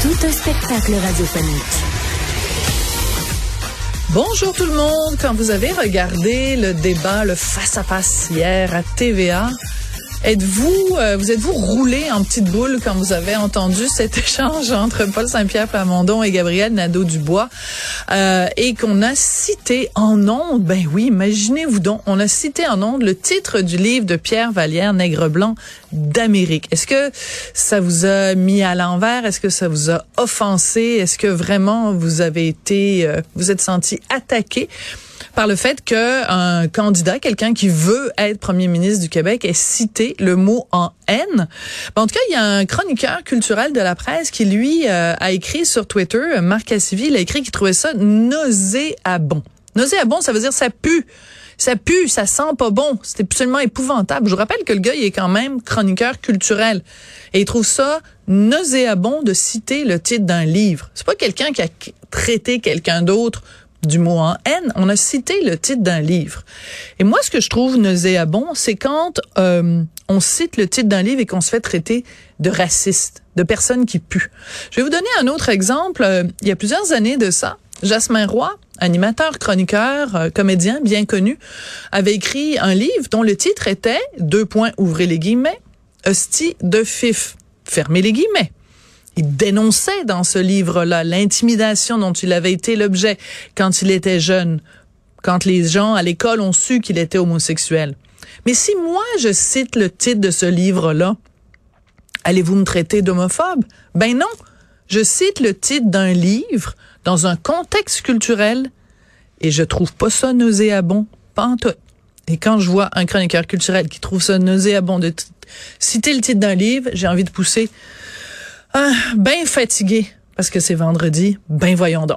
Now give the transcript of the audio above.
Tout un spectacle radiophonique. Bonjour tout le monde. Quand vous avez regardé le débat, le face-à-face hier à TVA, Êtes-vous, euh, vous êtes-vous roulé en petite boule quand vous avez entendu cet échange entre Paul Saint-Pierre Plamondon et Gabriel Nadeau-Dubois euh, et qu'on a cité en ondes, ben oui, imaginez-vous donc, on a cité en ondes le titre du livre de Pierre Vallière, Nègre blanc d'Amérique. Est-ce que ça vous a mis à l'envers? Est-ce que ça vous a offensé? Est-ce que vraiment vous avez été, euh, vous êtes senti attaqué? Par le fait qu'un candidat, quelqu'un qui veut être premier ministre du Québec, ait cité le mot en haine. en tout cas, il y a un chroniqueur culturel de la presse qui, lui, euh, a écrit sur Twitter, Marc Cassivi, il a écrit qu'il trouvait ça nauséabond. Nauséabond, ça veut dire ça pue ça pue, ça sent pas bon. C'est absolument épouvantable. Je rappelle que le gars, il est quand même chroniqueur culturel. Et il trouve ça nauséabond de citer le titre d'un livre. C'est pas quelqu'un qui a traité quelqu'un d'autre du mot en haine, on a cité le titre d'un livre. Et moi, ce que je trouve nauséabond, c'est quand euh, on cite le titre d'un livre et qu'on se fait traiter de raciste, de personnes qui puent. Je vais vous donner un autre exemple. Euh, il y a plusieurs années de ça, Jasmin Roy, animateur, chroniqueur, euh, comédien bien connu, avait écrit un livre dont le titre était, deux points, ouvrez les guillemets, Hostie de fif, fermez les guillemets il dénonçait dans ce livre-là l'intimidation dont il avait été l'objet quand il était jeune, quand les gens à l'école ont su qu'il était homosexuel. Mais si moi je cite le titre de ce livre-là, allez-vous me traiter d'homophobe? Ben non. Je cite le titre d'un livre dans un contexte culturel et je trouve pas ça nauséabond, pas tout. Et quand je vois un chroniqueur culturel qui trouve ça nauséabond de citer le titre d'un livre, j'ai envie de pousser ah, ben fatigué parce que c'est vendredi. Ben voyons donc.